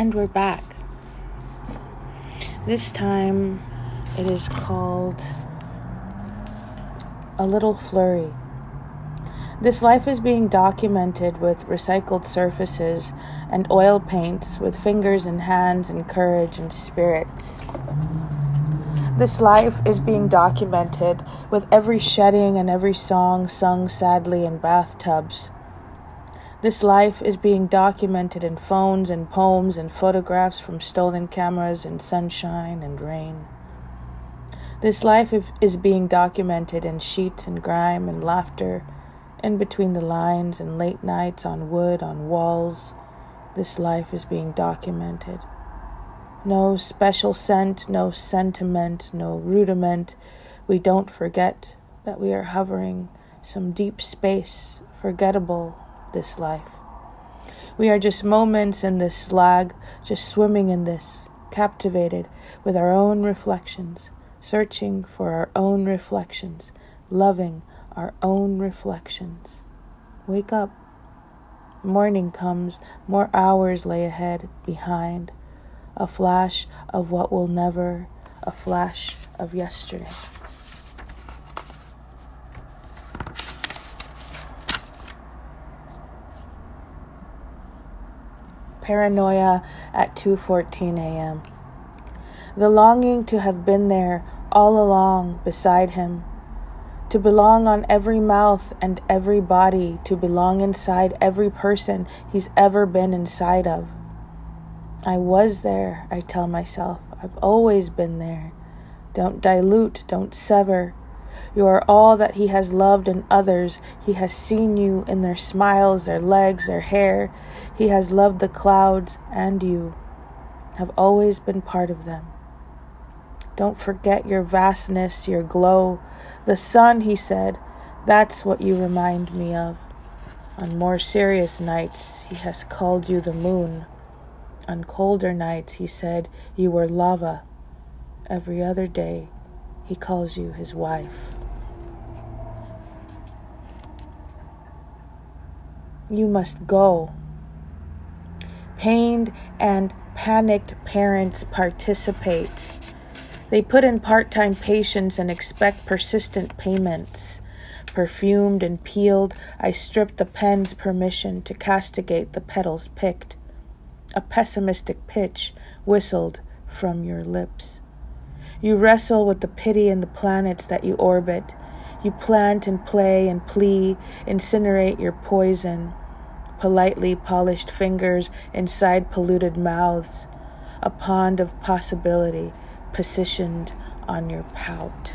And we're back. This time it is called A Little Flurry. This life is being documented with recycled surfaces and oil paints with fingers and hands and courage and spirits. This life is being documented with every shedding and every song sung sadly in bathtubs this life is being documented in phones and poems and photographs from stolen cameras in sunshine and rain. This life is being documented in sheets and grime and laughter, in between the lines and late nights on wood, on walls. This life is being documented. No special scent, no sentiment, no rudiment. We don't forget that we are hovering some deep space, forgettable this life. We are just moments in this slag, just swimming in this, captivated with our own reflections, searching for our own reflections, loving our own reflections. Wake up. Morning comes, more hours lay ahead, behind. A flash of what will never, a flash of yesterday. Paranoia at 2:14 a.m. The longing to have been there all along beside him, to belong on every mouth and every body, to belong inside every person he's ever been inside of. I was there, I tell myself. I've always been there. Don't dilute, don't sever. You are all that He has loved in others. He has seen you in their smiles, their legs, their hair. He has loved the clouds and you, have always been part of them. Don't forget your vastness, your glow. The sun, he said, that's what you remind me of. On more serious nights, he has called you the moon. On colder nights, he said you were lava. Every other day, he calls you his wife. You must go. Pained and panicked parents participate. They put in part time patience and expect persistent payments. Perfumed and peeled, I stripped the pen's permission to castigate the petals picked. A pessimistic pitch whistled from your lips. You wrestle with the pity in the planets that you orbit. You plant and play and plea, incinerate your poison. Politely polished fingers inside polluted mouths. A pond of possibility positioned on your pout.